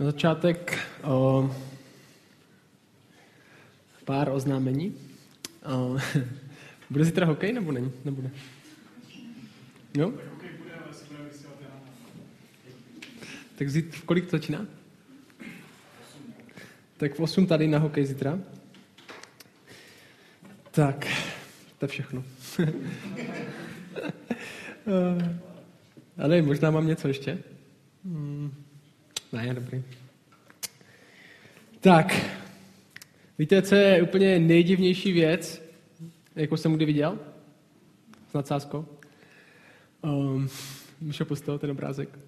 Na začátek o, pár oznámení. O, bude zítra hokej nebo není? Nebude. Jo? Tak zít, v kolik to začíná? Tak v 8 tady na hokej zítra. Tak, to je všechno. Ale možná mám něco ještě. Ne, dobrý. Tak, víte, co je úplně nejdivnější věc, jakou jsem kdy viděl? S nadsázkou? Um, Můžu postavit ten obrázek?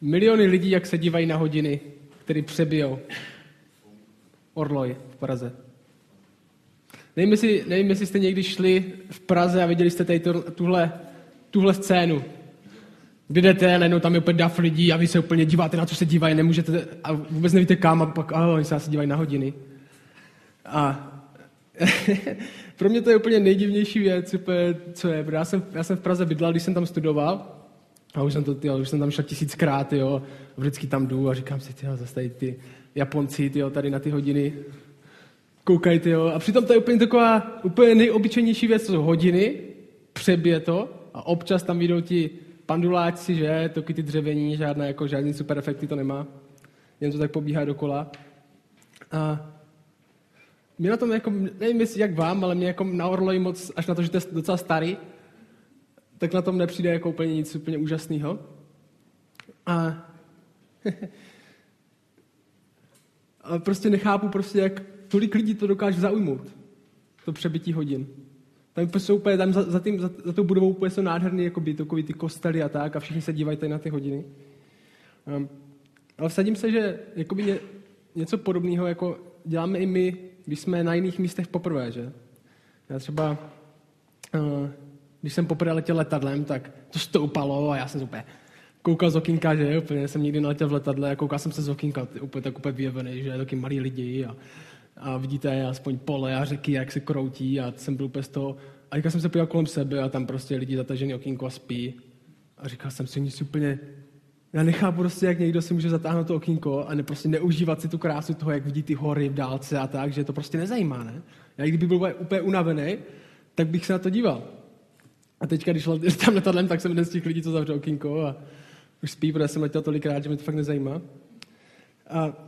Miliony lidí, jak se dívají na hodiny, které přebijou Orloj v Praze. Nevím jestli, nevím, jestli jste někdy šli v Praze a viděli jste tady tuhle, tuhle scénu. Kdy jdete, najednou tam je úplně dav lidí a vy se úplně díváte, na co se dívají, nemůžete, a vůbec nevíte kam, a pak, a oni se asi dívají na hodiny. A pro mě to je úplně nejdivnější věc, úplně, co je. Já jsem, já jsem v Praze bydlel, když jsem tam studoval, a už jsem, to, tyjo, už jsem tam šel tisíckrát, jo, vždycky tam jdu a říkám si, tyjo, zase tady ty Japonci, tyjo, tady na ty hodiny, koukají, tyjo. A přitom to je úplně taková úplně nejobyčejnější věc, co jsou hodiny, přebije to a občas tam vyjdou ti panduláci, že, toky ty dřevění, žádné, jako, žádný super efekty to nemá. Jen to tak pobíhá dokola. A mě na tom, jako, nevím jestli jak vám, ale mě jako na Orloji moc, až na to, že to je docela starý, tak na tom nepřijde jako úplně nic úplně úžasného. A, a prostě nechápu prostě, jak tolik lidí to dokáže zaujmout. To přebytí hodin. Tam jsou úplně, tam za, za, tím, za, za tou budovou úplně jsou nádherný jako bytokový ty kostely a tak a všichni se dívají tady na ty hodiny. Um, ale vsadím se, že jakoby ně, něco podobného jako děláme i my, když jsme na jiných místech poprvé, že? Já třeba, uh, když jsem poprvé letěl letadlem, tak to stoupalo a já jsem úplně koukal z okýnka, že úplně jsem nikdy neletěl v letadle a koukal jsem se z okýnka, úplně tak úplně vyjevený, že taky malí lidi a a vidíte aspoň pole a řeky, jak se kroutí a jsem byl úplně z toho. A říkal jsem se podíval kolem sebe a tam prostě lidi zatažený okýnko a spí. A říkal jsem si, nic úplně, já nechápu prostě, jak někdo si může zatáhnout to okýnko a ne, prostě neužívat si tu krásu toho, jak vidí ty hory v dálce a tak, že to prostě nezajímá, ne? Já kdyby byl úplně unavený, tak bych se na to díval. A teďka, když tam letadlem, tak jsem jeden z těch lidí, co zavře okýnko a už spí, protože jsem letěl tolikrát, že mě to fakt nezajímá. A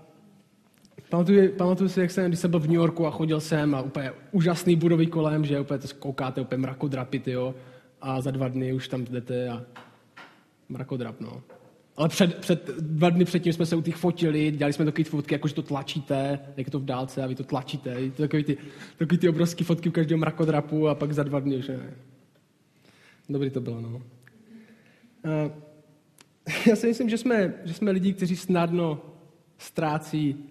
Pamatuju, pamatuju si, jak jsem, když jsem byl v New Yorku a chodil jsem a úplně úžasný budový kolem, že úplně to koukáte, úplně mrakodrapy, jo, a za dva dny už tam jdete a mrakodrap, no. Ale před, před, dva dny předtím jsme se u těch fotili, dělali jsme takové fotky, jakože to tlačíte, jak je to v dálce a vy to tlačíte. To takový ty, takový ty obrovské fotky u každého mrakodrapu a pak za dva dny, že Dobrý to bylo, no. A já si myslím, že jsme, že jsme lidi, kteří snadno ztrácí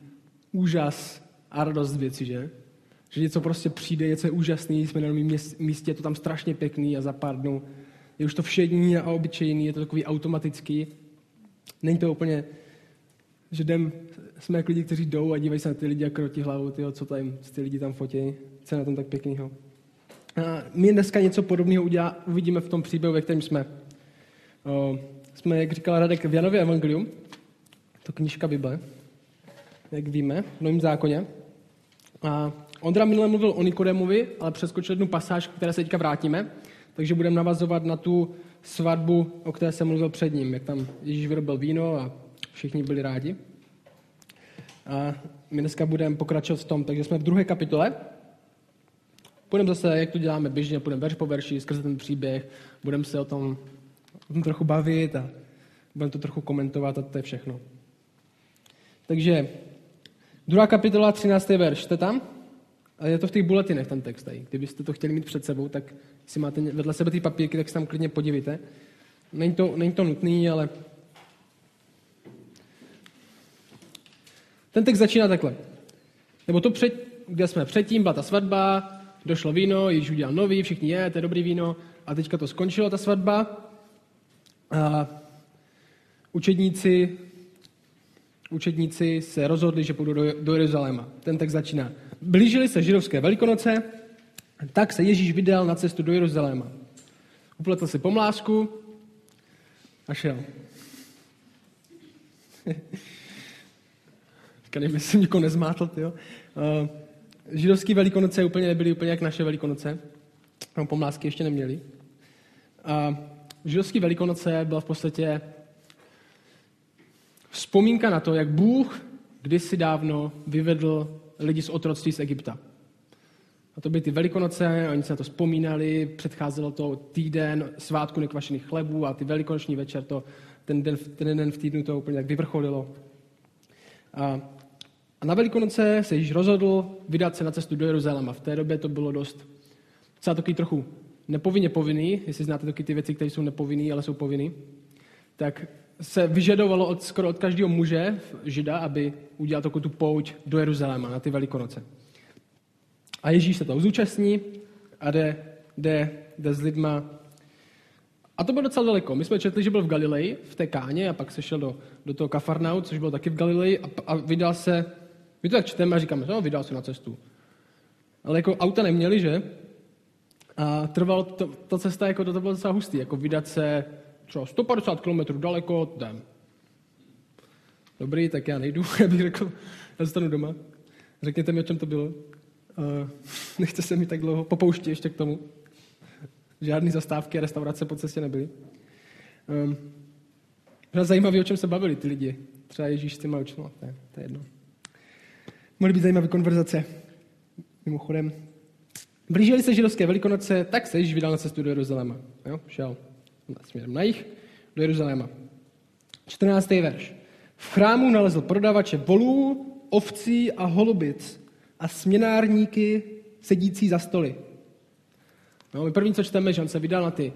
úžas a radost věci, že? Že něco prostě přijde, něco je úžasný, jsme na novém místě, je to tam strašně pěkný a za pár dnů je už to všední a obyčejný, je to takový automatický. Není to úplně, že jdem, jsme jako lidi, kteří jdou a dívají se na ty lidi a krotí hlavu, tyjo, co tady, ty lidi tam fotí, co je na tom tak pěknýho. A my dneska něco podobného udělá, uvidíme v tom příběhu, ve kterém jsme. O, jsme, jak říkal Radek, v Janově Evangelium, to knížka Bible jak víme, v Novém zákoně. A Ondra minule mluvil o Nikodemovi, ale přeskočil jednu pasáž, které se teďka vrátíme, takže budeme navazovat na tu svatbu, o které jsem mluvil před ním, jak tam Ježíš vyrobil víno a všichni byli rádi. A my dneska budeme pokračovat v tom, takže jsme v druhé kapitole. Budeme zase, jak to děláme běžně, budeme verš po verši, skrze ten příběh, budeme se o tom, o tom trochu bavit a budeme to trochu komentovat a to je všechno. Takže Druhá kapitola, 13. verš. Jste tam? Je to v těch buletinech, ten text tady. Kdybyste to chtěli mít před sebou, tak si máte vedle sebe ty papírky, tak se tam klidně podívejte. Není to, není to nutný, ale... Ten text začíná takhle. Nebo to před, kde jsme předtím, byla ta svatba, došlo víno, již udělal nový, všichni je, to je dobrý víno, a teďka to skončilo, ta svatba. A učedníci učedníci se rozhodli, že půjdou do, Jeruzaléma. Ten text začíná. Blížili se židovské velikonoce, tak se Ježíš vydal na cestu do Jeruzaléma. Upletl si pomlásku A šel. Nevím, jestli jsem nikoho nezmátl, tyjo. Uh, židovský velikonoce úplně nebyly úplně jak naše velikonoce. Tam pomlásky ještě neměli. A židovský velikonoce byla v podstatě vzpomínka na to, jak Bůh kdysi dávno vyvedl lidi z otroctví z Egypta. A to byly ty velikonoce, oni se na to vzpomínali, předcházelo to týden svátku nekvašených chlebů a ty velikonoční večer, to, ten, den, ten den v týdnu to úplně tak vyvrcholilo. A, a na velikonoce se již rozhodl vydat se na cestu do Jeruzaléma. V té době to bylo dost třeba takový trochu nepovinně povinný, jestli znáte taky ty věci, které jsou nepovinný, ale jsou povinný, tak se vyžadovalo od, skoro od každého muže, žida, aby udělal takovou tu pouť do Jeruzaléma na ty velikonoce. A Ježíš se toho zúčastní a jde, jde, jde s lidma. A to bylo docela daleko. My jsme četli, že byl v Galileji, v té káně, a pak se šel do, do toho Kafarnau, což bylo taky v Galileji, a, a vydal se, my to tak čteme a říkáme, no, vydal se na cestu. Ale jako auta neměli, že? A trvalo to, ta cesta, jako to, to bylo docela hustý, jako vydat se třeba 150 km daleko, jdem. Dobrý, tak já nejdu, já bych řekl, já zůstanu doma. Řekněte mi, o čem to bylo. Uh, nechce se mi tak dlouho, popouští ještě k tomu. Žádný zastávky a restaurace po cestě nebyly. Um, zajímavé, o čem se bavili ty lidi. Třeba Ježíš s těma očima, je, to je jedno. Mohly být zajímavé konverzace. Mimochodem, blížily se židovské velikonoce, tak se Ježíš vydal na cestu do Jeruzaléma. Jo? Šel směrem na jich do Jeruzaléma. 14. verš. V chrámu nalezl prodavače volů, ovcí a holubic a směnárníky sedící za stoly. No, my první, co čteme, že on se vydal na ty,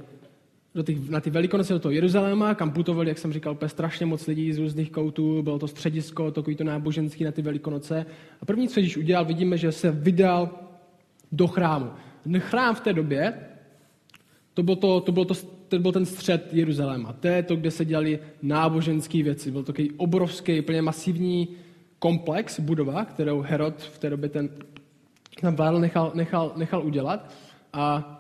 do těch, na ty velikonoce do toho Jeruzaléma, kam putovali, jak jsem říkal, úplně strašně moc lidí z různých koutů, bylo to středisko, takový to náboženský na ty velikonoce. A první, co když udělal, vidíme, že se vydal do chrámu. Ten chrám v té době, to bylo, to, to, bylo to, to byl ten střed Jeruzaléma. To je to, kde se dělali náboženské věci. Byl to takový obrovský, úplně masivní komplex, budova, kterou Herod v té době ten tam nechal, nechal, nechal udělat. A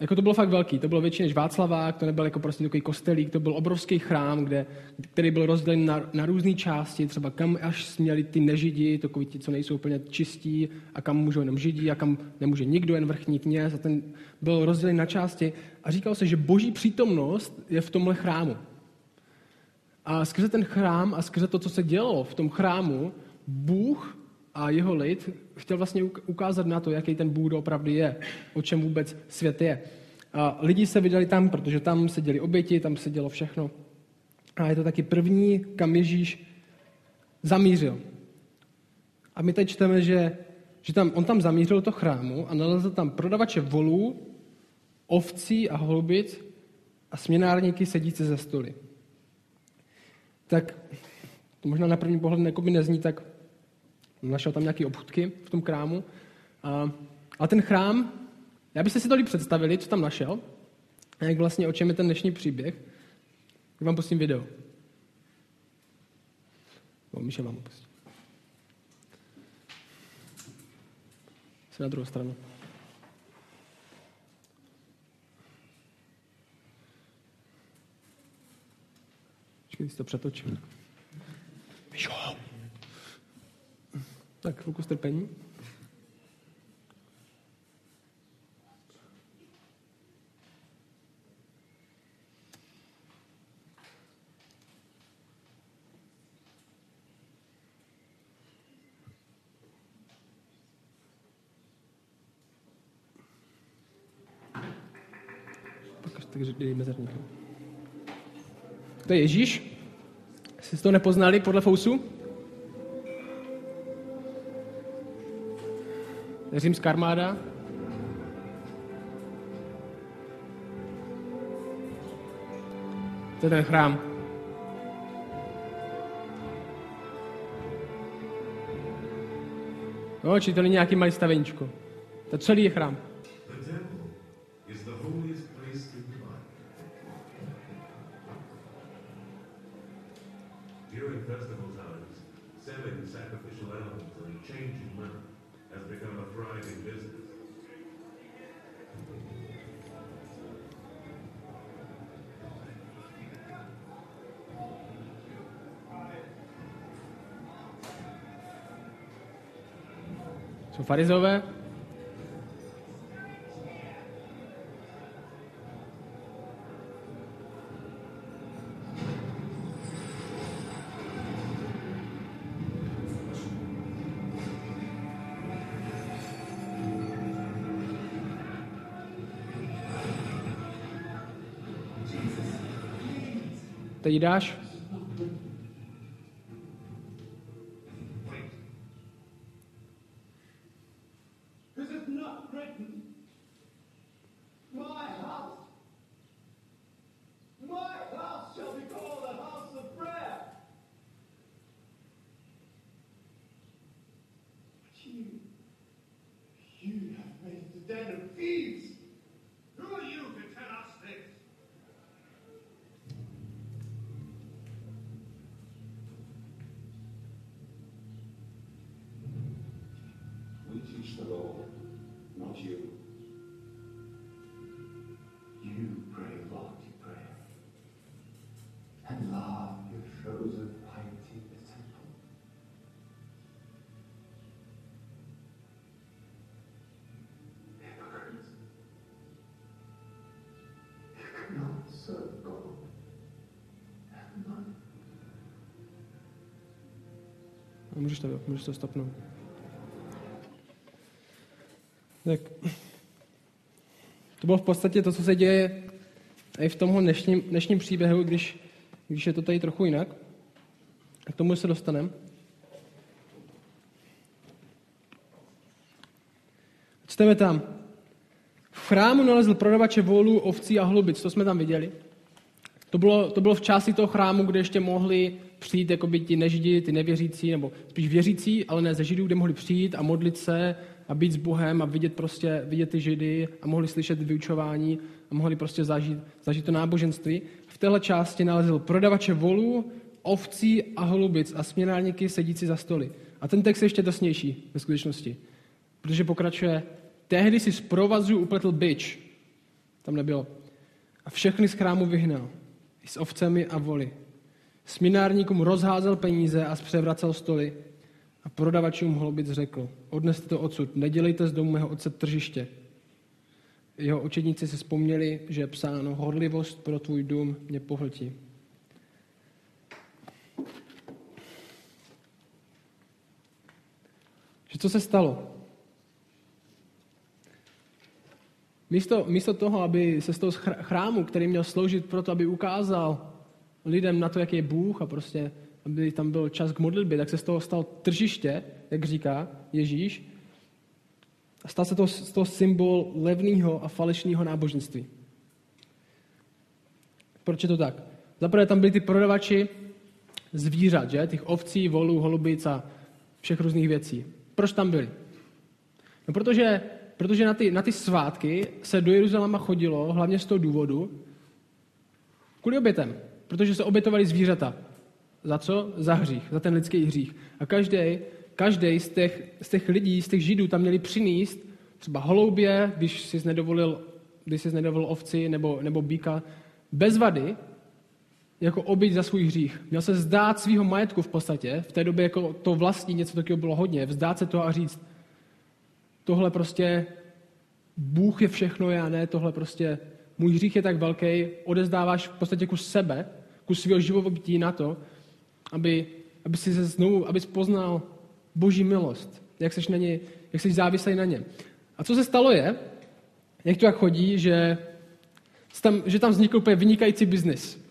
jako to bylo fakt velký, to bylo větší než Václavák, to nebyl jako prostě takový kostelík, to byl obrovský chrám, kde, který byl rozdělen na, na různé části, třeba kam až směli ty nežidi, takový ti, co nejsou úplně čistí, a kam můžou jenom židi, a kam nemůže nikdo, jen vrchní kněz, a ten byl rozdělen na části. A říkal se, že boží přítomnost je v tomhle chrámu. A skrze ten chrám a skrze to, co se dělo v tom chrámu, Bůh a jeho lid chtěl vlastně ukázat na to, jaký ten Bůh opravdu je, o čem vůbec svět je. A lidi se vydali tam, protože tam se děli oběti, tam se dělo všechno. A je to taky první, kam Ježíš zamířil. A my teď čteme, že, že tam, on tam zamířil to chrámu a nalezl tam prodavače volů, ovcí a holubic a směnárníky sedící ze stoly. Tak to možná na první pohled nezní tak našel tam nějaké obchudky v tom chrámu. A, a ten chrám, já byste si to líp představili, co tam našel, a jak vlastně, o čem je ten dnešní příběh, tak vám pustím video. No, Míša vám pustí. Se na druhou stranu. Počkej, si to přetočím. Jo. Tak chvilku strpení. takže. To je Ježíš. Jste to nepoznali podle Fousu? Římská armáda. To je ten chrám. No, či to není nějaký malý stavěníčko. To celý je chrám. Farizové. Teď dáš? not threatened. Můžeš to, můžeš to stopnout. Tak. To bylo v podstatě to, co se děje i v tomhle dnešním, dnešním příběhu, když, když je to tady trochu jinak. A k tomu se dostaneme. Čteme tam. V chrámu nalezl prodavače volů, ovcí a hlubic. To jsme tam viděli. To bylo, to bylo v části toho chrámu, kde ještě mohli přijít jakoby ti nežidi, ty nevěřící, nebo spíš věřící, ale ne ze židů, kde mohli přijít a modlit se a být s Bohem a vidět prostě, vidět ty židy a mohli slyšet vyučování a mohli prostě zažít, zažít to náboženství. V téhle části nalezl prodavače volů, ovcí a holubic a směnárníky sedící za stoly. A ten text je ještě drsnější ve skutečnosti, protože pokračuje, tehdy si z provazu upletl byč, tam nebylo, a všechny z chrámu vyhnal, i s ovcemi a voli. Směnárníkům rozházel peníze a zpřevracel stoly a prodavačům holubic řekl, odneste to odsud, nedělejte z domu mého otce tržiště. Jeho učedníci si vzpomněli, že je psáno, horlivost pro tvůj dům mě pohltí. Že co se stalo? Místo, místo toho, aby se z toho chrámu, který měl sloužit pro to, aby ukázal lidem na to, jaký je Bůh a prostě, aby tam byl čas k modlitbě, tak se z toho stal tržiště, jak říká Ježíš, a stal se to toho symbol levného a falešného náboženství. Proč je to tak? Zaprvé tam byli ty prodavači zvířat, že? Těch ovcí, volů, holubic a všech různých věcí. Proč tam byli? No protože, protože na, ty, na ty svátky se do Jeruzaléma chodilo hlavně z toho důvodu kvůli obětem. Protože se obětovali zvířata. Za co? Za hřích, za ten lidský hřích. A každý, každý z těch, z těch lidí, z těch židů tam měli přinést třeba holoubě, když jsi nedovolil, když jsi nedovolil ovci nebo, nebo býka, bez vady, jako oběť za svůj hřích. Měl se zdát svého majetku v podstatě, v té době jako to vlastní něco takového bylo hodně, vzdát se toho a říct, tohle prostě Bůh je všechno, já ne, tohle prostě můj hřích je tak velký, odezdáváš v podstatě kus sebe, kus svého živobytí na to, aby, aby si se znovu, abys poznal boží milost, jak jsi, na ně, jak jsi závislý na něm. A co se stalo je, jak to jak chodí, že tam, že tam vznikl úplně vynikající biznis.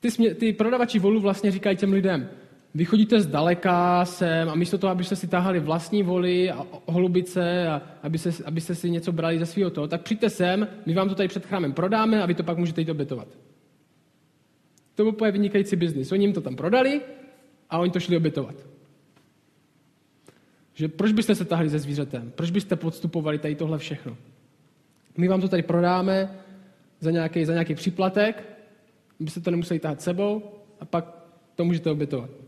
Ty, ty prodavači volů vlastně říkají těm lidem, vy chodíte zdaleka sem a místo toho, abyste si tahali vlastní voli a holubice a abyste, abyste si něco brali ze svého toho, tak přijďte sem, my vám to tady před chrámem prodáme a vy to pak můžete jít obětovat. To byl úplně vynikající biznis. Oni jim to tam prodali a oni to šli obětovat. Že proč byste se tahli ze zvířetem? Proč byste podstupovali tady tohle všechno? My vám to tady prodáme za nějaký, za nějaký příplatek, byste to nemuseli tahat sebou a pak to můžete obětovat.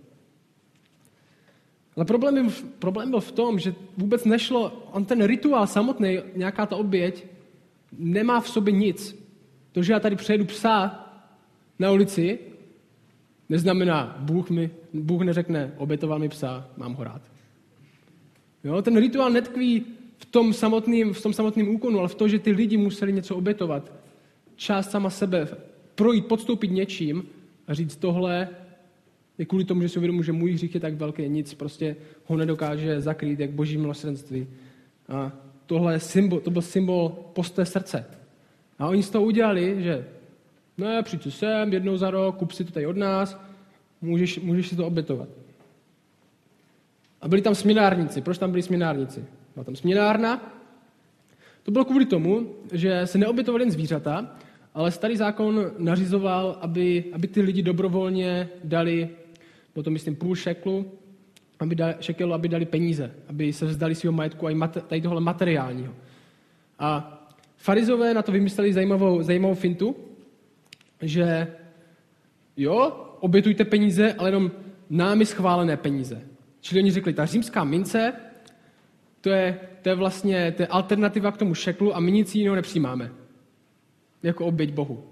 Ale problém, byl, problém byl v tom, že vůbec nešlo, on ten rituál samotný, nějaká ta oběť, nemá v sobě nic. To, že já tady přejedu psa na ulici, neznamená, Bůh, mi, Bůh neřekne, obětoval mi psa, mám ho rád. Jo? Ten rituál netkví v tom, samotným, v tom samotným úkonu, ale v to, že ty lidi museli něco obětovat. Část sama sebe, projít, podstoupit něčím a říct tohle je kvůli tomu, že si uvědomuji, že můj hřích je tak velký, nic prostě ho nedokáže zakrýt, jak boží milosrdenství. A tohle je symbol, to byl symbol posté srdce. A oni z toho udělali, že ne, přijď sem jednou za rok, kup si to tady od nás, můžeš, můžeš si to obětovat. A byli tam směnárníci. Proč tam byli směnárníci? Byla tam směnárna. To bylo kvůli tomu, že se neobětovali jen zvířata, ale starý zákon nařizoval, aby, aby ty lidi dobrovolně dali, to myslím půl šeklu, aby dali, šekelu, aby dali peníze, aby se vzdali svého majetku a i mate, tady tohle materiálního. A farizové na to vymysleli zajímavou, zajímavou fintu, že jo, obětujte peníze, ale jenom námi schválené peníze. Čili oni řekli, ta římská mince, to je, to je vlastně to je alternativa k tomu šeklu a my nic jiného nepřijímáme. Jako oběť Bohu.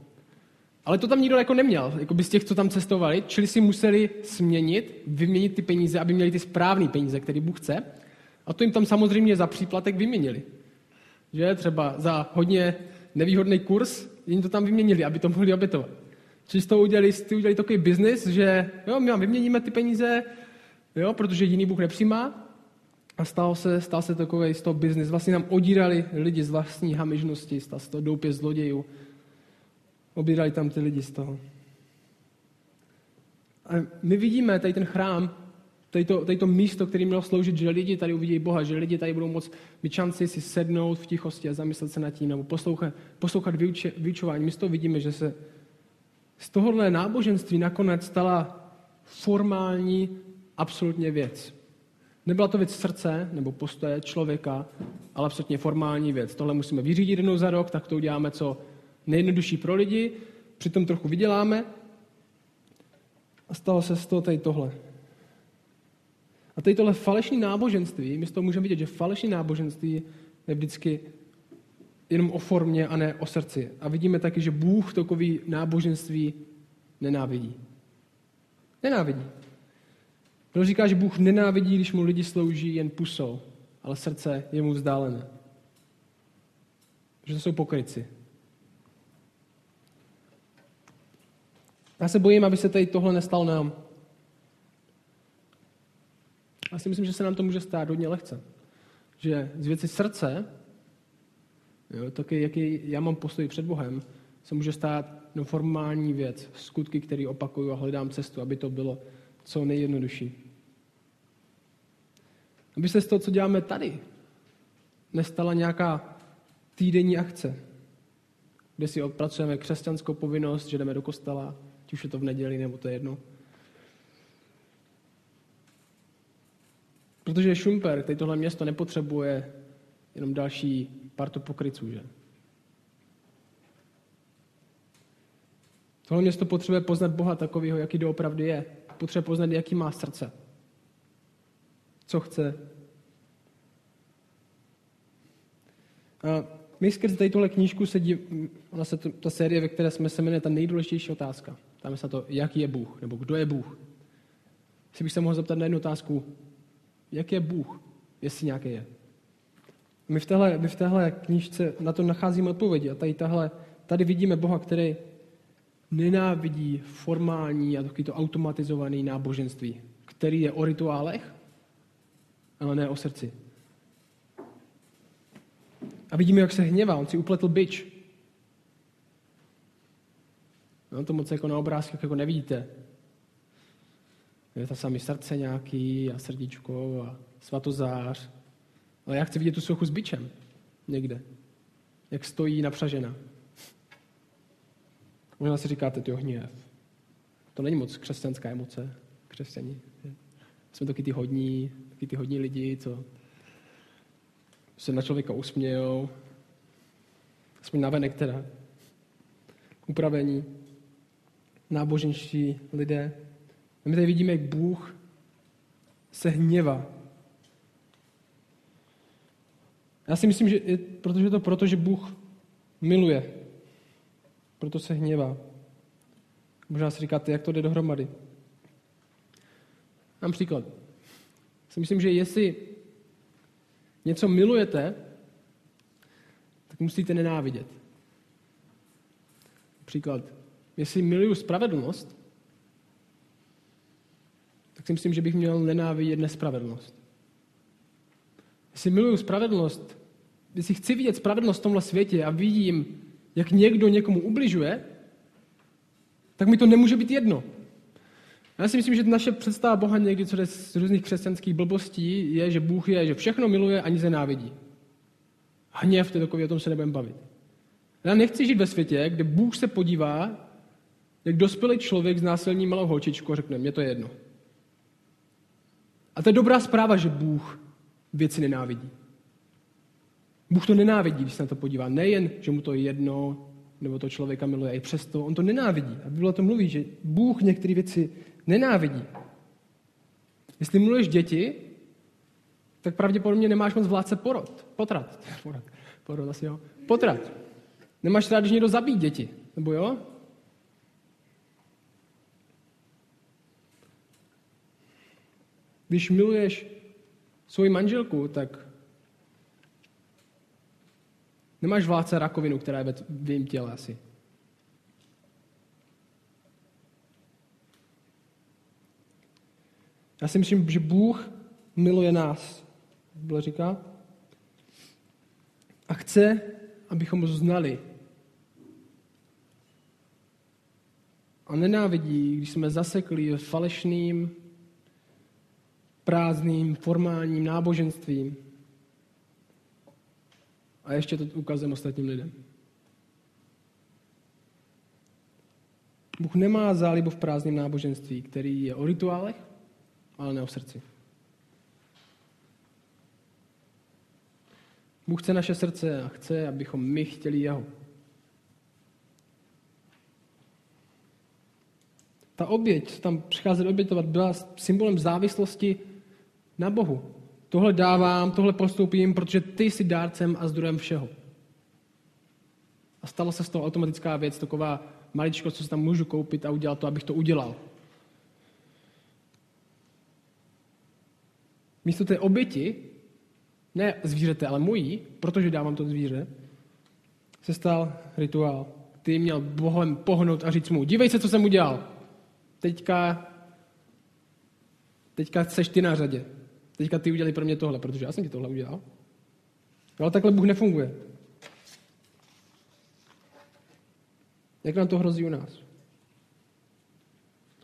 Ale to tam nikdo jako neměl, jako by z těch, co tam cestovali, čili si museli směnit, vyměnit ty peníze, aby měli ty správné peníze, které Bůh chce. A to jim tam samozřejmě za příplatek vyměnili. Že třeba za hodně nevýhodný kurz jim to tam vyměnili, aby to mohli obětovat. Čili toho udělali, ty udělali takový biznis, že jo, my vám vyměníme ty peníze, jo, protože jiný Bůh nepřijímá. A stal se, stal se takový z toho biznis. Vlastně nám odírali lidi z vlastní hamižnosti, stal se to doupě zlodějů. Obírali tam ty lidi z toho. A my vidíme tady ten chrám, tady to, tady to místo, který mělo sloužit, že lidi tady uvidí Boha, že lidi tady budou moct mít šanci si sednout v tichosti a zamyslet se nad tím, nebo poslouchat, poslouchat vyuče, vyučování. My z toho vidíme, že se z tohohle náboženství nakonec stala formální absolutně věc. Nebyla to věc srdce nebo postoje člověka, ale absolutně formální věc. Tohle musíme vyřídit jednou za rok, tak to uděláme co nejjednodušší pro lidi, přitom trochu vyděláme a stalo se z toho tady tohle. A tady tohle falešné náboženství, my z toho můžeme vidět, že falešné náboženství je vždycky jenom o formě a ne o srdci. A vidíme taky, že Bůh takový náboženství nenávidí. Nenávidí. Kdo říká, že Bůh nenávidí, když mu lidi slouží jen pusou, ale srdce je mu vzdálené. Že to jsou pokryci. Já se bojím, aby se tady tohle nestalo nám. Já si myslím, že se nám to může stát hodně lehce. Že z věci srdce, jo, taky jaký já mám postoj před Bohem, se může stát no, formální věc, skutky, které opakuju a hledám cestu, aby to bylo co nejjednodušší. Aby se z toho, co děláme tady, nestala nějaká týdenní akce, kde si odpracujeme křesťanskou povinnost, že jdeme do kostela, ať už je to v neděli, nebo to je jedno. Protože Šumper, tady tohle město nepotřebuje jenom další partu pokryců, že? Tohle město potřebuje poznat Boha takového, jaký doopravdy je. Potřebuje poznat, jaký má srdce. Co chce. A my skrze tady tuhle knížku se dív... ona se ta série, ve které jsme se jmenuje ta nejdůležitější otázka. Tam se na to, jaký je Bůh, nebo kdo je Bůh. Jestli bych se mohl zeptat na jednu otázku, jak je Bůh, jestli nějaký je. My v téhle, my v téhle knížce na to nacházíme odpovědi a tady, tahle, tady vidíme Boha, který nenávidí formální a taky to automatizovaný náboženství, který je o rituálech, ale ne o srdci. A vidíme, jak se hněvá. On si upletl byč. No, to moc jako na obrázkách jako nevidíte. Je to sami srdce nějaký a srdíčko a svatozář. Ale já chci vidět tu sochu s byčem někde. Jak stojí napřažena. Možná si říkáte, ty hněv. To není moc křesťanská emoce, křesťani. Jsme taky ty hodní, taky ty hodní lidi, co se na člověka usmějou. Aspoň navenek teda. Upravení. Náboženští lidé. A my tady vidíme, jak Bůh se hněvá. Já si myslím, že je, protože to proto, že Bůh miluje. Proto se hněvá. Možná si říkáte, jak to jde dohromady. Mám příklad. Si myslím, že jestli něco milujete, tak musíte nenávidět. Příklad. Jestli miluju spravedlnost, tak si myslím, že bych měl nenávidět nespravedlnost. Jestli miluju spravedlnost, jestli chci vidět spravedlnost v tomhle světě a vidím, jak někdo někomu ubližuje, tak mi to nemůže být jedno. Já si myslím, že naše představa Boha někdy, co z různých křesťanských blbostí, je, že Bůh je, že všechno miluje a nic nenávidí. Hněv, to je takový, o tom se nebudeme bavit. Já nechci žít ve světě, kde Bůh se podívá, jak dospělý člověk s násilní malou holčičku a řekne, mě to je jedno. A to je dobrá zpráva, že Bůh věci nenávidí. Bůh to nenávidí, když se na to podívá. Nejen, že mu to je jedno, nebo to člověka miluje, i přesto on to nenávidí. A Bible to mluví, že Bůh některé věci nenávidí. Jestli miluješ děti, tak pravděpodobně nemáš moc vládce porod. Potrat. Porod, porod asi jo. Potrat. Nemáš rád, když někdo zabít děti. Nebo jo? Když miluješ svoji manželku, tak nemáš vládce rakovinu, která je v jejím těle asi. Já si myslím, že Bůh miluje nás. Bible říká. A chce, abychom ho znali. A nenávidí, když jsme zasekli falešným, prázdným, formálním náboženstvím. A ještě to ukazujeme ostatním lidem. Bůh nemá zálibu v prázdném náboženství, který je o rituálech, ale ne o srdci. Bůh chce naše srdce a chce, abychom my chtěli jeho. Ta oběť, tam přicházet obětovat, byla symbolem závislosti na Bohu. Tohle dávám, tohle postoupím, protože ty jsi dárcem a zdrojem všeho. A stala se z toho automatická věc, taková maličko, co si tam můžu koupit a udělat to, abych to udělal. Místo té oběti, ne zvířete, ale mojí, protože dávám to zvíře, se stal rituál. Ty měl Bohem pohnout a říct mu, dívej se, co jsem udělal. Teďka, teďka seš ty na řadě. Teďka ty udělali pro mě tohle, protože já jsem ti tohle udělal. No, ale takhle Bůh nefunguje. Jak nám to hrozí u nás?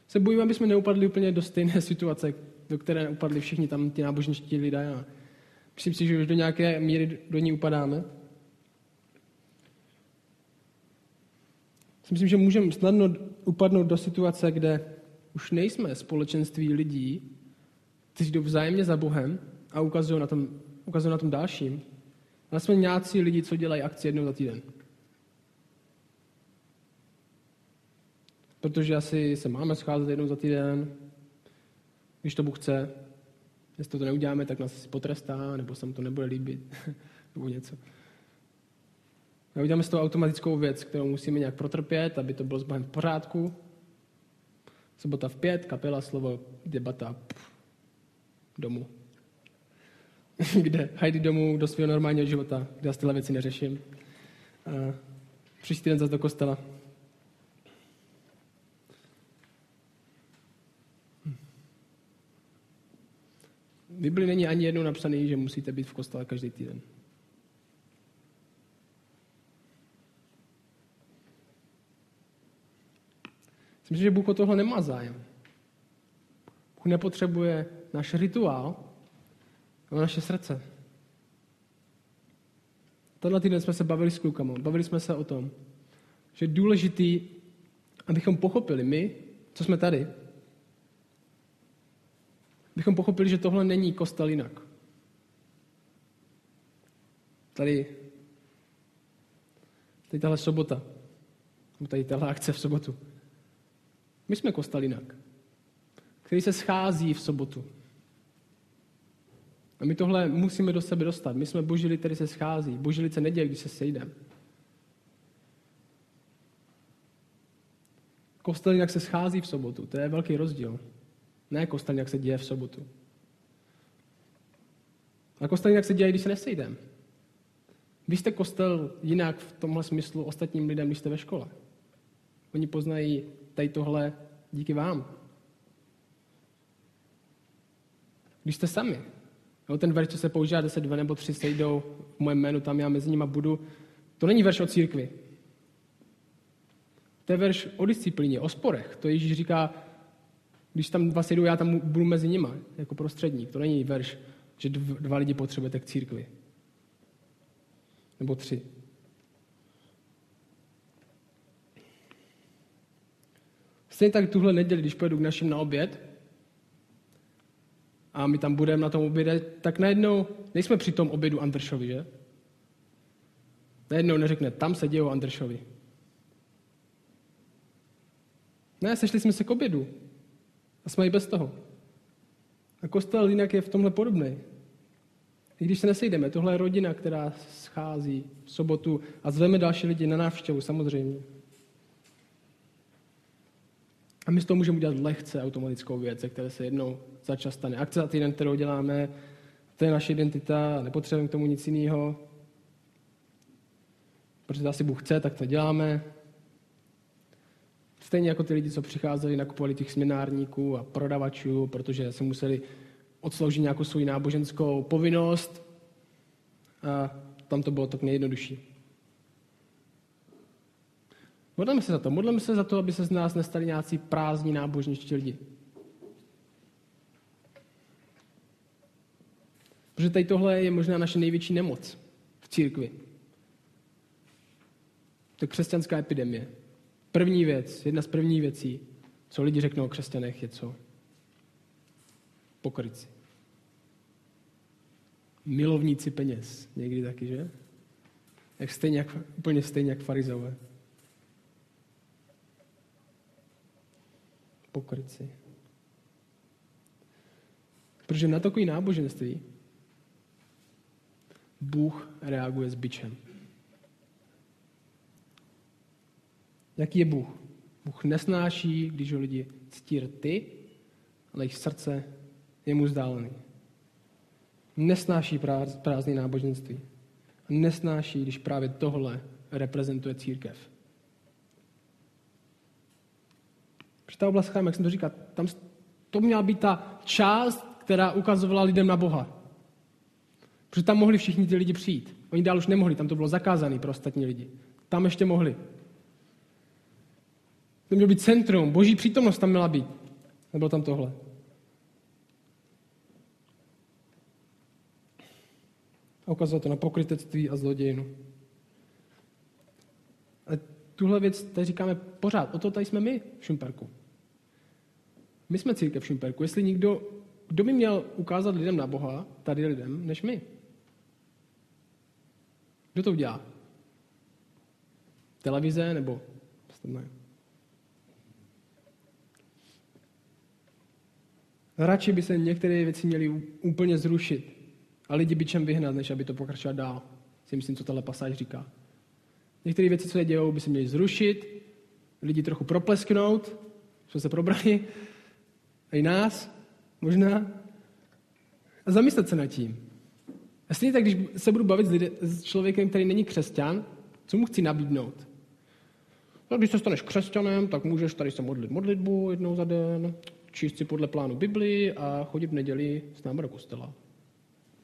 Se bojím, aby jsme neupadli úplně do stejné situace, do které upadli všichni tam ti náboženští lidé. A myslím si, že už do nějaké míry do ní upadáme. Myslím, že můžeme snadno upadnout do situace, kde už nejsme společenství lidí, kteří jdou vzájemně za Bohem a ukazují na tom, ukazují na tom dalším. Ale jsme nějací lidi, co dělají akci jednou za týden. Protože asi se máme scházet jednou za týden, když to Bůh chce. Jestli to neuděláme, tak nás asi potrestá, nebo se mu to nebude líbit, nebo něco. A uděláme z toho automatickou věc, kterou musíme nějak protrpět, aby to bylo s Bohem v pořádku. Sobota v pět, kapela, slovo, debata, pff, domů. kde hajdy domů do svého normálního života, kde já tyhle věci neřeším. A příští týden zase do kostela. V Bibli není ani jednou napsaný, že musíte být v kostele každý týden. Myslím, že Bůh o tohle nemá zájem. Bůh nepotřebuje náš rituál, ale naše srdce. Tenhle týden jsme se bavili s klukama. Bavili jsme se o tom, že je důležitý, abychom pochopili my, co jsme tady, abychom pochopili, že tohle není kostel jinak. Tady, tady tahle sobota, tady tahle akce v sobotu. My jsme kostel jinak, který se schází v sobotu. A my tohle musíme do sebe dostat. My jsme boží lid, který se schází. Boží lid se neděje, když se sejdeme. Kostel jak se schází v sobotu. To je velký rozdíl. Ne kostel jak se děje v sobotu. A kostel jinak se dělají, když se nesejdeme. Vy jste kostel jinak v tomhle smyslu ostatním lidem, když jste ve škole. Oni poznají tady tohle díky vám. Když jste sami. Jo, ten verš, co se používá, kde se dva nebo tři sejdou v mém jménu, tam já mezi nimi budu, to není verš o církvi. To je verš o disciplíně, o sporech. To Ježíš říká, když tam dva sejdou, já tam budu mezi nimi, jako prostředník. To není verš, že dva lidi potřebujete k církvi. Nebo tři. Stejně tak tuhle neděli, když pojedu k našim na oběd a my tam budeme na tom obědě, tak najednou nejsme při tom obědu Andršovi, že? Najednou neřekne, tam se dějou Andršovi. Ne, sešli jsme se k obědu. A jsme i bez toho. A kostel jinak je v tomhle podobný. I když se nesejdeme, tohle je rodina, která schází v sobotu a zveme další lidi na návštěvu, samozřejmě. A my z toho můžeme udělat lehce automatickou věc, které se jednou za čas stane. Akce za týden, kterou děláme, to je naše identita, nepotřebujeme k tomu nic jiného. Protože to asi Bůh chce, tak to děláme. Stejně jako ty lidi, co přicházeli, nakupovali těch směnárníků a prodavačů, protože se museli odsloužit nějakou svou náboženskou povinnost. A tam to bylo tak nejjednodušší. Modlíme se za to. Modlíme se za to, aby se z nás nestali nějací prázdní nábožničtí lidi. Protože tady tohle je možná naše největší nemoc v církvi. To je křesťanská epidemie. První věc, jedna z prvních věcí, co lidi řeknou o křesťanech, je co? Pokryci. Milovníci peněz. Někdy taky, že? Jak stejně, jak, úplně stejně jak farizové. Pokryci. Protože na takový náboženství Bůh reaguje s byčem. Jaký je Bůh? Bůh nesnáší, když ho lidi ctí rty, ale jejich srdce je mu vzdálený. Nesnáší prázdné náboženství. Nesnáší, když právě tohle reprezentuje církev. Protože ta oblast chrámu, jak jsem to říkal, tam to měla být ta část, která ukazovala lidem na Boha. Protože tam mohli všichni ty lidi přijít. Oni dál už nemohli, tam to bylo zakázané pro ostatní lidi. Tam ještě mohli. To mělo být centrum, boží přítomnost tam měla být. Nebylo tam tohle. A ukazuje to na pokrytectví a zlodějinu. Ale tuhle věc tady říkáme pořád. O to tady jsme my v Šumperku. My jsme církev v Šumperku. Jestli někdo, kdo by měl ukázat lidem na Boha, tady lidem, než my? Kdo to udělá? Televize nebo ne? Radši by se některé věci měly úplně zrušit a lidi by čem vyhnat, než aby to pokračovat dál. Si myslím, co tahle pasáž říká. Některé věci, co se dějou, by se měly zrušit, lidi trochu proplesknout, jsme se probrali, a i nás, možná, a zamyslet se nad tím. A stejně tak, když se budu bavit s, lidem, s člověkem, který není křesťan, co mu chci nabídnout? No, když se staneš křesťanem, tak můžeš tady se modlit modlitbu jednou za den, číst si podle plánu Bibli a chodit v neděli s námi do kostela.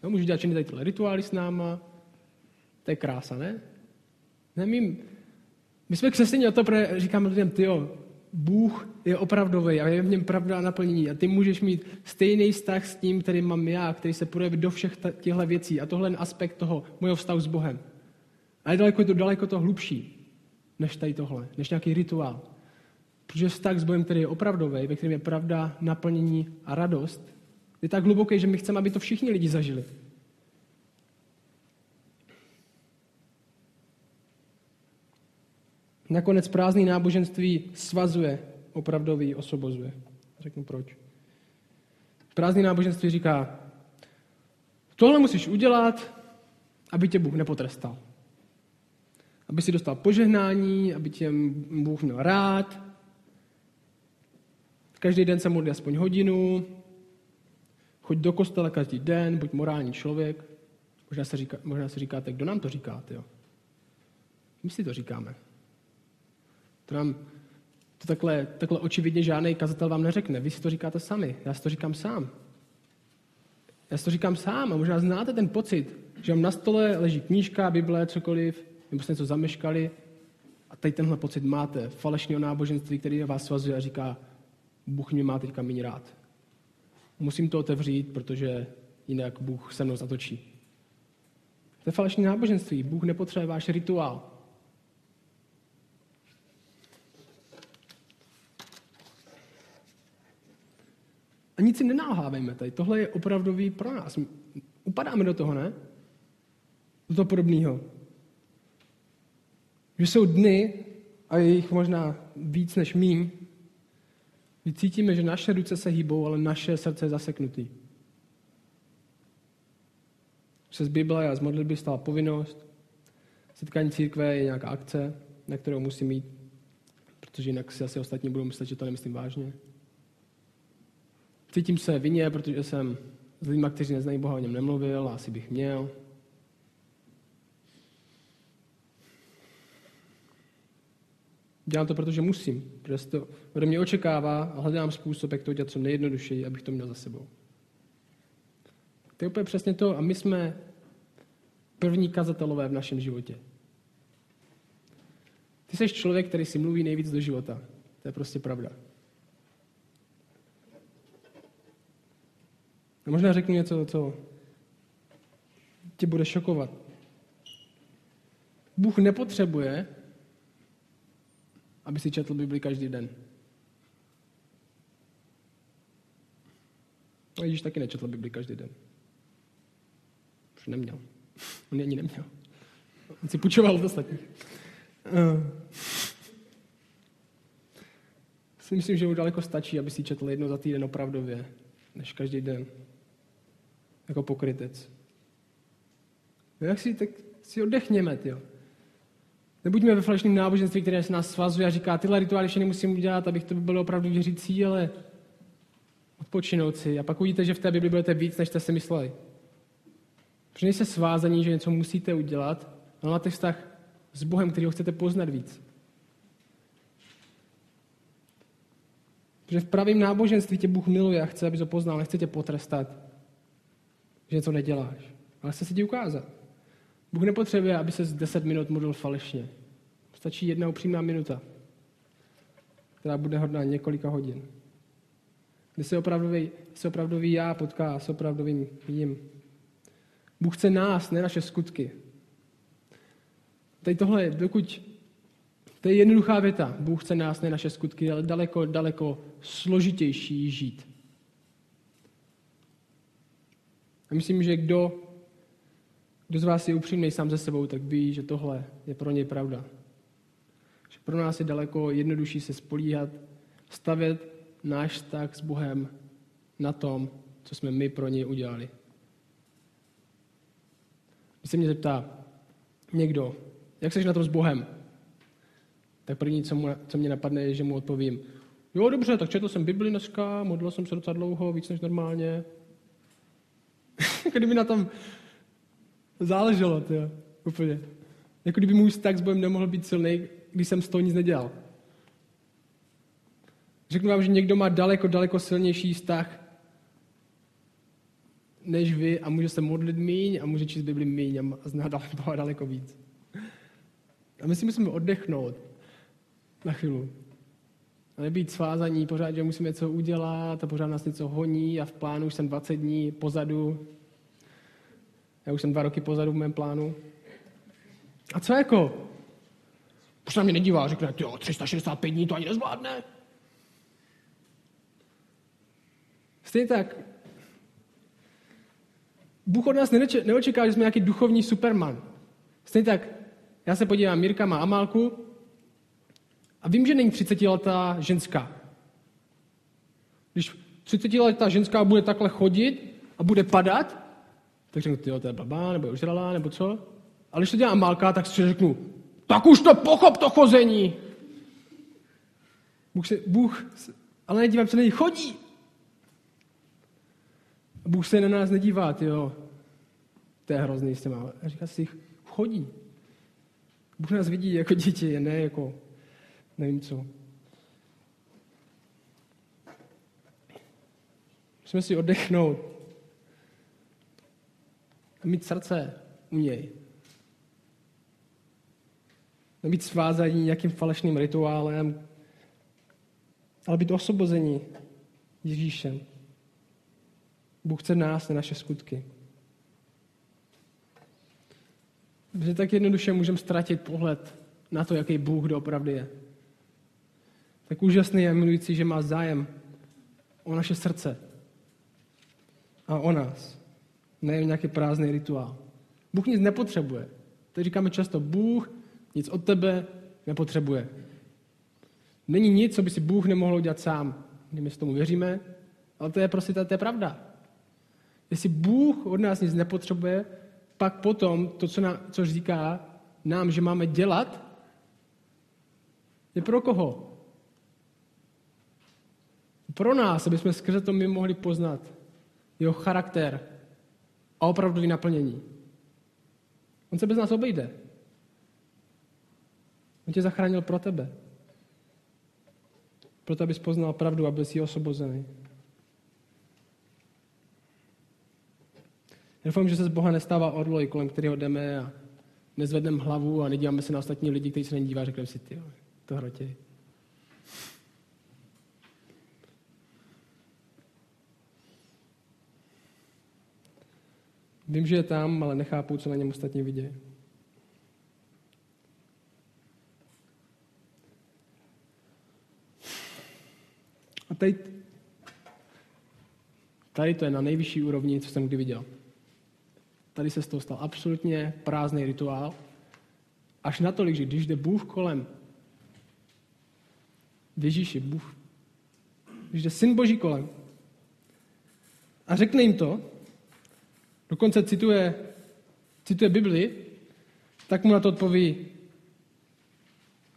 No, můžu dělat všechny tady tyhle rituály s náma. To je krása, ne? ne my, jsme křesťané o to, protože říkáme lidem, ty Bůh je opravdový a je v něm pravda a naplnění. A ty můžeš mít stejný vztah s tím, který mám já, který se projeví do všech těchto věcí. A tohle je aspekt toho mojeho vztahu s Bohem. A je daleko to, daleko to hlubší, než tady tohle, než nějaký rituál. Protože vztah s Bohem, který je opravdový, ve kterém je pravda, naplnění a radost, je tak hluboký, že my chceme, aby to všichni lidi zažili. Nakonec prázdný náboženství svazuje, opravdový osobozuje. Řeknu proč. Prázdný náboženství říká, tohle musíš udělat, aby tě Bůh nepotrestal. Aby si dostal požehnání, aby tě Bůh měl rád. Každý den se modlí aspoň hodinu. Choď do kostela každý den, buď morální člověk. Možná se, říká, možná se říkáte, kdo nám to říká, jo? My si to říkáme. To nám to takhle, takhle očividně žádný kazatel vám neřekne. Vy si to říkáte sami. Já si to říkám sám. Já si to říkám sám a možná znáte ten pocit, že vám na stole leží knížka, Bible, cokoliv, nebo jste něco zameškali a tady tenhle pocit máte. Falešného náboženství, který vás svazuje a říká, Bůh mě má teďka méně rád. Musím to otevřít, protože jinak Bůh se mnou zatočí. To je falešné náboženství. Bůh nepotřebuje váš rituál. Nic si nenálhávejme tady. Tohle je opravdový pro nás. Upadáme do toho, ne? Do toho podobného. Že jsou dny, a je jich možná víc než míň, kdy cítíme, že naše ruce se hýbou, ale naše srdce je zaseknutý. Se z Bible a z modlitby stala povinnost. Setkání církve je nějaká akce, na kterou musím mít, protože jinak si asi ostatní budou myslet, že to nemyslím vážně. Cítím se vině, protože jsem s lidmi, kteří neznají Boha, o něm nemluvil asi bych měl. Dělám to, protože musím, protože to ode mě očekává a hledám způsob, jak to udělat co nejjednodušeji, abych to měl za sebou. To je úplně přesně to a my jsme první kazatelové v našem životě. Ty jsi člověk, který si mluví nejvíc do života. To je prostě pravda. A možná řeknu něco, co tě bude šokovat. Bůh nepotřebuje, aby si četl Bibli každý den. A Ježíš taky nečetl Bibli každý den. Už neměl. On ani neměl. On si půjčoval od ostatních. Uh. Myslím, že mu daleko stačí, aby si četl jedno za týden opravdově, než každý den jako pokrytec. No jak si, tak si oddechněme, jo. Nebuďme ve falešném náboženství, které se nás svazuje a říká, tyhle rituály ještě nemusím udělat, abych to bylo opravdu věřící, ale odpočinout si. A pak uvidíte, že v té Bibli budete víc, než jste si mysleli. Protože nejste svázaní, že něco musíte udělat, ale máte vztah s Bohem, který ho chcete poznat víc. Protože v pravém náboženství tě Bůh miluje a chce, aby ho poznal, nechce tě potrestat že něco neděláš. Ale chce se ti ukázat. Bůh nepotřebuje, aby se z 10 minut modlil falešně. Stačí jedna upřímná minuta, která bude hodná několika hodin. Kde se opravdový, se opravdový já potká s opravdovým jim. Bůh chce nás, ne naše skutky. Tady tohle, dokud to je jednoduchá věta. Bůh chce nás, ne naše skutky, ale daleko, daleko složitější žít. A myslím, že kdo, kdo z vás je upřímný sám ze sebou, tak ví, že tohle je pro něj pravda. Že pro nás je daleko jednodušší se spolíhat, stavět náš vztah s Bohem na tom, co jsme my pro něj udělali. Když se mě zeptá někdo, jak jsi na tom s Bohem, tak první, co, mu, co mě napadne, je, že mu odpovím, jo, dobře, tak četl jsem Bibli dneska, modlil jsem se docela dlouho, víc než normálně, jako kdyby na tom záleželo, tyjo, úplně. Jako kdyby můj vztah s Bohem nemohl být silný, když jsem z toho nic nedělal. Řeknu vám, že někdo má daleko, daleko silnější vztah než vy a může se modlit míň a může číst Bibli míň a zná Boha daleko víc. A my si musíme oddechnout na chvíli. A nebýt svázaní, pořád, že musíme něco udělat a pořád nás něco honí a v plánu už jsem 20 dní pozadu. Já už jsem dva roky pozadu v mém plánu. A co jako? Proč na mě nedívá? Řekne, jo, 365 dní to ani nezvládne. Stejně tak. Bůh od nás neočeká, že jsme nějaký duchovní superman. Stejně tak, já se podívám, Mirka má Amálku, a vím, že není 30-letá ženská. Když 30-letá ženská bude takhle chodit a bude padat, tak řeknu, tyjo, to je blbá, nebo je užralá, nebo co? Ale když to dělá Malka, tak si řeknu, tak už to pochop, to chození. Bůh, se, Bůh ale nedívám se na něj, chodí. Bůh se na nás nedívá, jo. to je hrozný s těma. Říká si, chodí. Bůh nás vidí jako děti, ne jako nevím co. Musíme si oddechnout mít srdce u něj. Nebýt svázaní nějakým falešným rituálem, ale být osvobození Ježíšem. Bůh chce nás, ne naše skutky. Protože tak jednoduše můžeme ztratit pohled na to, jaký Bůh doopravdy je. Tak úžasný a milující, že má zájem o naše srdce a o nás. Ne nějaký prázdný rituál. Bůh nic nepotřebuje. To říkáme často, Bůh nic od tebe nepotřebuje. Není nic, co by si Bůh nemohl udělat sám. My s tomu věříme, ale to je prostě to je pravda. Jestli Bůh od nás nic nepotřebuje, pak potom to, co, nám, co říká nám, že máme dělat, je pro koho? Pro nás, aby jsme skrze to my mohli poznat jeho charakter a opravdový naplnění. On se bez nás obejde. On tě zachránil pro tebe. Proto, abys poznal pravdu a byl si osobozený. Doufám, že se z Boha nestává orloj, kolem kterého jdeme a nezvedneme hlavu a nedíváme se na ostatní lidi, kteří se nedívá a řekneme si, ty, to hrotě. Vím, že je tam, ale nechápu, co na něm ostatní vidějí. A tady, tady to je na nejvyšší úrovni, co jsem kdy viděl. Tady se z toho stal absolutně prázdný rituál. Až natolik, že když jde Bůh kolem, v Ježíši, Bůh, když jde Syn Boží kolem a řekne jim to, dokonce cituje, cituje Bibli, tak mu na to odpoví,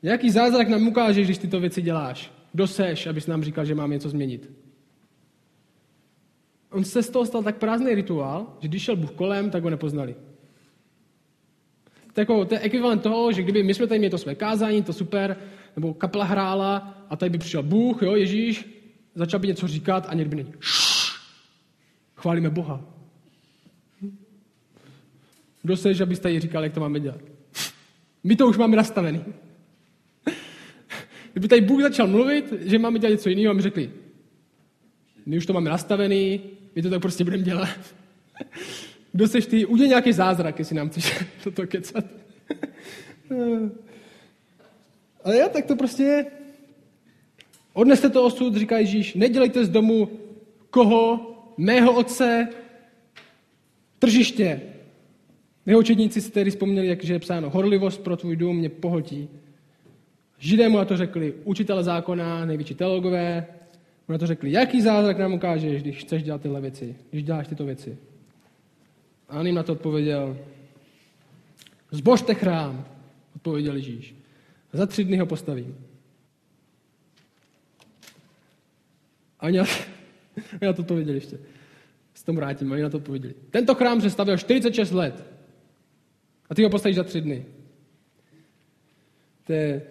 jaký zázrak nám ukážeš, když tyto věci děláš? Kdo seš, abys nám říkal, že mám něco změnit? On se z toho stal tak prázdný rituál, že když šel Bůh kolem, tak ho nepoznali. To je, jako, to je ekvivalent toho, že kdyby my jsme tady měli to své kázání, to super, nebo kapela hrála a tady by přišel Bůh, jo, Ježíš, začal by něco říkat a někdy by není. Chválíme Boha. Kdo že abys tady říkal, jak to máme dělat? My to už máme nastavený. Kdyby tady Bůh začal mluvit, že máme dělat něco jiného, a my řekli, my už to máme nastavený, my to tak prostě budeme dělat. Kdo seš ty? Udělej nějaký zázrak, jestli nám chceš toto kecat. Ale já tak to prostě je. Odneste to osud, říká Ježíš, nedělejte z domu koho? Mého otce, tržiště. Jeho učedníci si tedy vzpomněli, jak je psáno, horlivost pro tvůj dům mě pohltí. Židé mu na to řekli, učitele zákona, největší teologové, mu na to řekli, jaký zázrak nám ukážeš, když chceš dělat tyhle věci, když děláš tyto věci. A on jim na to odpověděl, zbožte chrám, odpověděl Ježíš. Za tři dny ho postavím. A oni na to odpověděli ještě. S tom vrátím, oni na to odpověděli. Tento chrám se stavil 46 let. A ty ho postavíš za tři dny. To je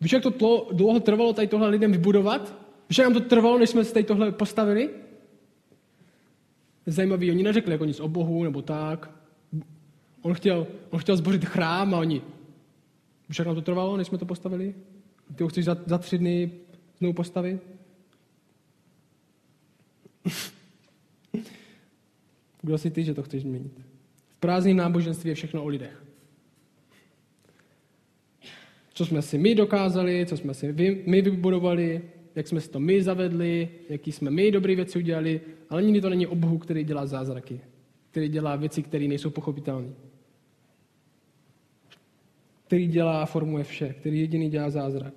Víš, jak to dlouho trvalo tady tohle lidem vybudovat? Víš, jak nám to trvalo, než jsme si tady tohle postavili? Zajímavý, oni neřekli jako nic o Bohu nebo tak. On chtěl, on chtěl zbořit chrám a oni... Víš, jak nám to trvalo, než jsme to postavili? Ty ho chceš za, za tři dny znovu postavit? Kdo jsi ty, že to chceš změnit? V prázdném náboženství je všechno o lidech co jsme si my dokázali, co jsme si my vybudovali, jak jsme si to my zavedli, jaký jsme my dobré věci udělali, ale nikdy to není o Bohu, který dělá zázraky, který dělá věci, které nejsou pochopitelné. Který dělá a formuje vše, který jediný dělá zázrak.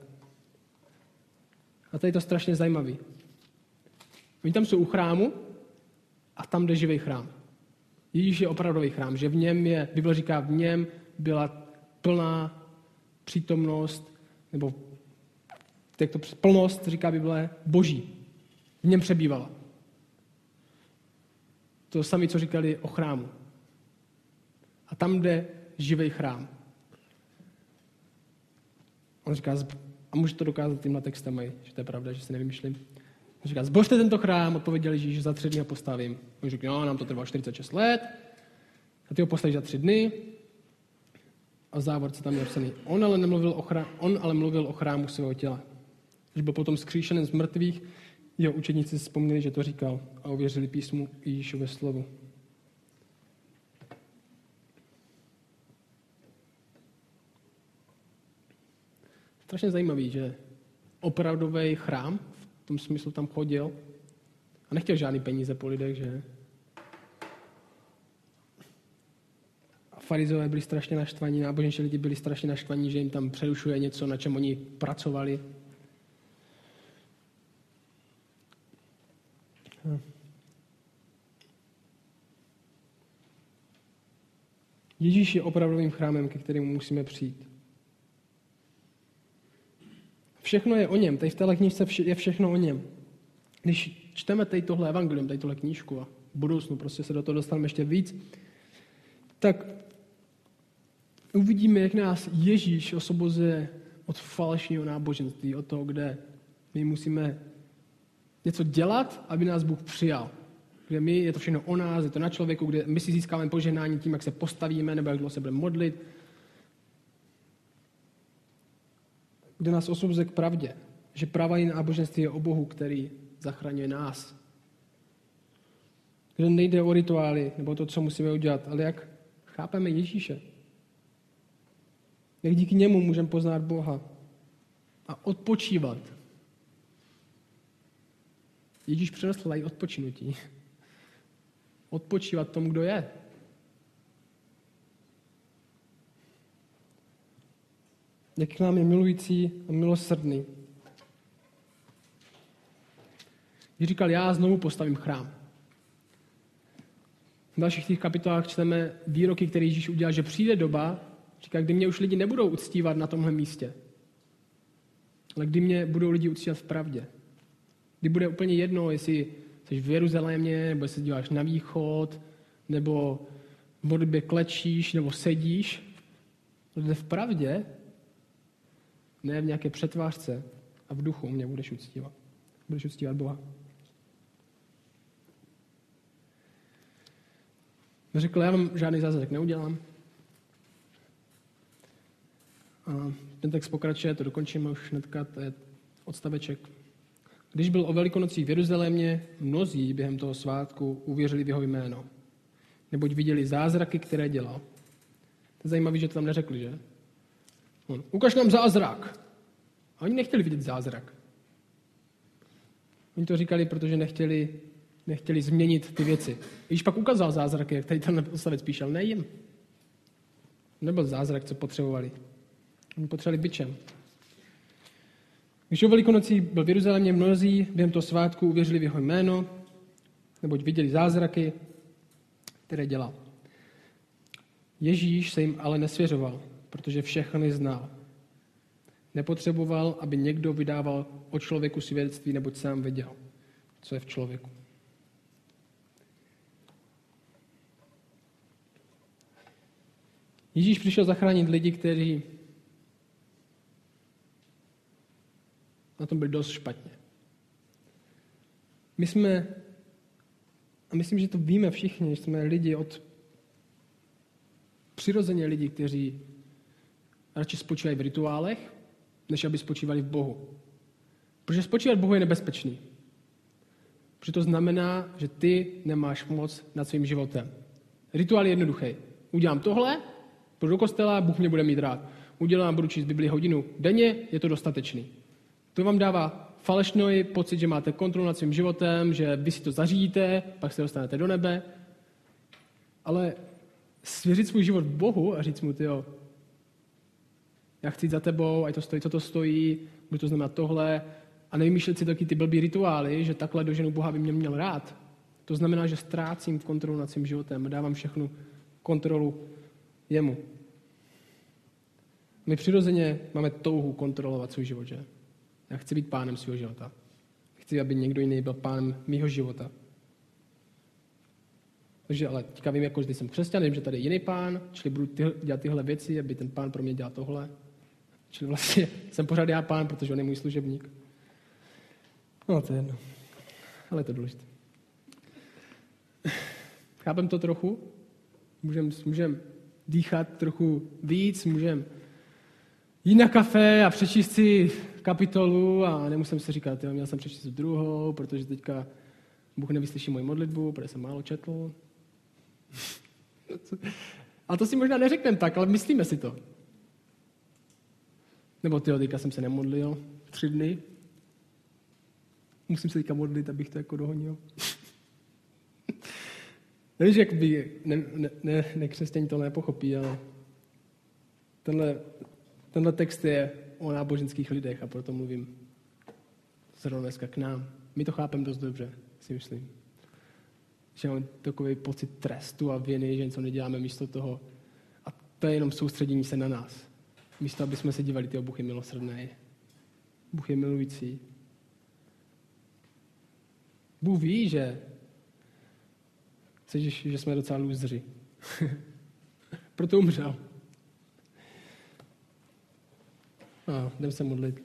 A tady je to strašně zajímavý. Oni tam jsou u chrámu a tam jde živý chrám. Ježíš je opravdový chrám, že v něm je, Bible říká, v něm byla plná přítomnost, nebo jak to plnost, říká Bible, boží. V něm přebývala. To sami, co říkali o chrámu. A tam jde živý chrám. On říká, a může to dokázat tímhle textem, že to je pravda, že si nevymýšlím. On říká, zbožte tento chrám, odpověděl Ježíš, za tři dny ho postavím. On říká, no, nám to trvalo 46 let, a ty ho postavíš za tři dny. A v závorce tam je napsaný, on ale, nemluvil o chrám, on ale mluvil o chrámu svého těla. Když byl potom skříšen z mrtvých, jeho učeníci si vzpomněli, že to říkal a uvěřili písmu Ježíšové slovu. Strašně zajímavý, že opravdový chrám, tom smyslu tam chodil a nechtěl žádný peníze po lidech, že? A farizové byli strašně naštvaní, náboženští lidi byli strašně naštvaní, že jim tam přerušuje něco, na čem oni pracovali. Ježíš je opravdovým chrámem, ke kterému musíme přijít. Všechno je o něm. Tady v téhle knižce je všechno o něm. Když čteme tady tohle evangelium, tady tohle knížku a v budoucnu prostě se do toho dostaneme ještě víc, tak uvidíme, jak nás Ježíš osvobozuje od falešního náboženství, od toho, kde my musíme něco dělat, aby nás Bůh přijal. Kde my, je to všechno o nás, je to na člověku, kde my si získáme požehnání tím, jak se postavíme, nebo jak dlouho se budeme modlit, kde nás osvobozuje k pravdě, že pravá náboženství je o Bohu, který zachraňuje nás. Kde nejde o rituály nebo to, co musíme udělat, ale jak chápeme Ježíše. Jak díky němu můžeme poznat Boha a odpočívat. Ježíš přinesl i odpočinutí. Odpočívat tomu, kdo je. Jak nám je milující a milosrdný. Když říkal, já znovu postavím chrám. V dalších těch kapitolách čteme výroky, které Ježíš udělal, že přijde doba, říká, kdy mě už lidi nebudou uctívat na tomhle místě, ale kdy mě budou lidi uctívat v pravdě. Kdy bude úplně jedno, jestli jsi v Jeruzalémě, nebo jestli díváš na východ, nebo v klečíš, nebo sedíš, ale v pravdě ne v nějaké přetvářce a v duchu mě budeš uctívat. Budeš uctívat Boha. Řekl, já vám žádný zázrak neudělám. A ten text pokračuje, to dokončíme už hnedka, to je odstaveček. Když byl o velikonocích v Jeruzalémě, mnozí během toho svátku uvěřili v jeho jméno, neboť viděli zázraky, které dělal. To je zajímavé, že to tam neřekli, že? On, ukaž nám zázrak. A oni nechtěli vidět zázrak. Oni to říkali, protože nechtěli, nechtěli změnit ty věci. Když pak ukázal zázrak, jak tady ten odstavec píšel, ne jim. Nebyl zázrak, co potřebovali. Oni potřebovali byčem. Když o velikonocí byl v Jeruzalémě, mnozí během toho svátku uvěřili v jeho jméno, neboť viděli zázraky, které dělal. Ježíš se jim ale nesvěřoval, protože všechny znal. Nepotřeboval, aby někdo vydával o člověku svědectví, neboť sám věděl, co je v člověku. Ježíš přišel zachránit lidi, kteří na tom byli dost špatně. My jsme, a myslím, že to víme všichni, že jsme lidi od přirozeně lidi, kteří radši spočívají v rituálech, než aby spočívali v Bohu. Protože spočívat v Bohu je nebezpečný. Protože to znamená, že ty nemáš moc nad svým životem. Rituál je jednoduchý. Udělám tohle, půjdu do kostela, Bůh mě bude mít rád. Udělám, budu číst Bibli hodinu denně, je to dostatečný. To vám dává falešný pocit, že máte kontrolu nad svým životem, že vy si to zařídíte, pak se dostanete do nebe. Ale svěřit svůj život Bohu a říct mu, tyjo, já chci jít za tebou, ať to stojí, co to stojí, bude to znamenat tohle. A nevymýšlet si taky ty blbý rituály, že takhle doženu Boha by mě měl rád. To znamená, že ztrácím kontrolu nad svým životem a dávám všechnu kontrolu jemu. My přirozeně máme touhu kontrolovat svůj život, že? Já chci být pánem svého života. Chci, aby někdo jiný byl pánem mýho života. Takže ale teďka vím, jako, že jsem křesťan, vím, že tady je jiný pán, čili budu ty, dělat tyhle věci, aby ten pán pro mě dělal tohle. Čili vlastně jsem pořád já pán, protože on je můj služebník. No, to je jedno. Ale je to důležité. Chápem to trochu? Můžeme můžem dýchat trochu víc, můžeme jít na kafe a přečíst si kapitolu a nemusím si říkat, jo, měl jsem přečíst druhou, protože teďka Bůh nevyslyší moji modlitbu, protože jsem málo četl. a to si možná neřekneme tak, ale myslíme si to. Nebo ty teďka jsem se nemodlil tři dny. Musím se teďka modlit, abych to jako dohonil. Nevím, že by ne, ne, ne, nekřesťaní to nepochopí, ale tenhle, tenhle text je o náboženských lidech a proto mluvím zrovna dneska k nám. My to chápeme dost dobře, si myslím. Že máme takový pocit trestu a viny, že něco neděláme místo toho. A to je jenom soustředění se na nás. Místo, aby jsme se dívali, ty Bůh je milosrdný. Bůh je milující. Bůh ví, že, že, že jsme docela lůzři. Proto umřel. A jdem se modlit.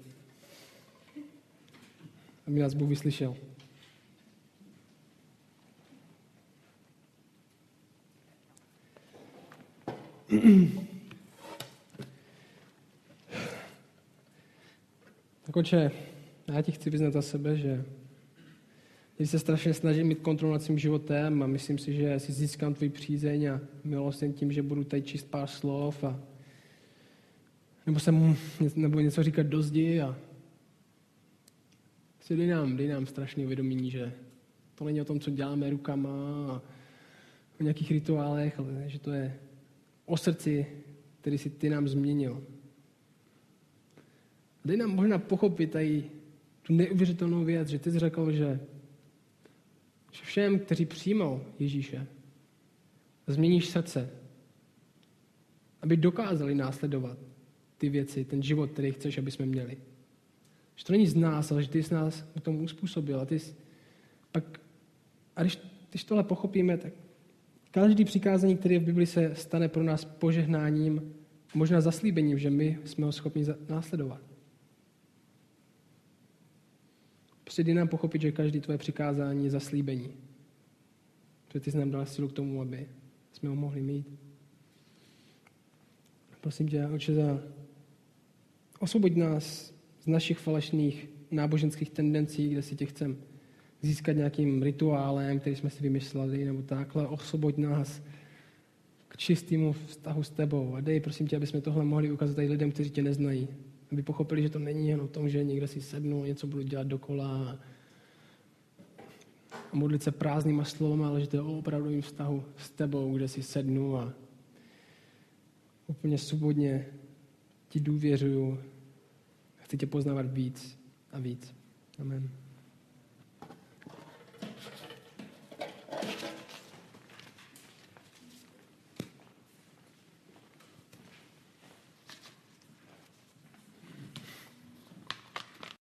Aby nás Bůh vyslyšel. Tak oče, já ti chci vyznat za sebe, že když se strašně snažím mít kontrolu nad svým životem a myslím si, že si získám tvůj přízeň a milost jen tím, že budu tady číst pár slov a nebo, jsem, nebo něco říkat do zdi a si dej nám, dej nám strašné uvědomění, že to není o tom, co děláme rukama a o nějakých rituálech, ale že to je o srdci, který si ty nám změnil. Dej nám možná pochopit tady tu neuvěřitelnou věc, že ty jsi řekl, že, že všem, kteří přijmou Ježíše, změníš srdce, aby dokázali následovat ty věci, ten život, který chceš, aby jsme měli. Že to není z nás, ale že ty jsi nás k tomu uspůsobil. A, ty jsi, pak, a když, když tohle pochopíme, tak každý přikázání, který je v Bibli, se stane pro nás požehnáním, možná zaslíbením, že my jsme ho schopni následovat. Prostě nám pochopit, že každý tvoje přikázání je zaslíbení. Že ty jsi nám dal sílu k tomu, aby jsme ho mohli mít. Prosím tě, oče, za osvoboď nás z našich falešných náboženských tendencí, kde si tě chcem získat nějakým rituálem, který jsme si vymysleli, nebo takhle. Osvoboď nás k čistému vztahu s tebou. A dej, prosím tě, aby jsme tohle mohli ukázat i lidem, kteří tě neznají aby pochopili, že to není jen o tom, že někde si sednu, něco budu dělat dokola a modlit se prázdnýma slovama, ale že to je o opravdovém vztahu s tebou, kde si sednu a úplně svobodně ti důvěřuju chci tě poznávat víc a víc. Amen.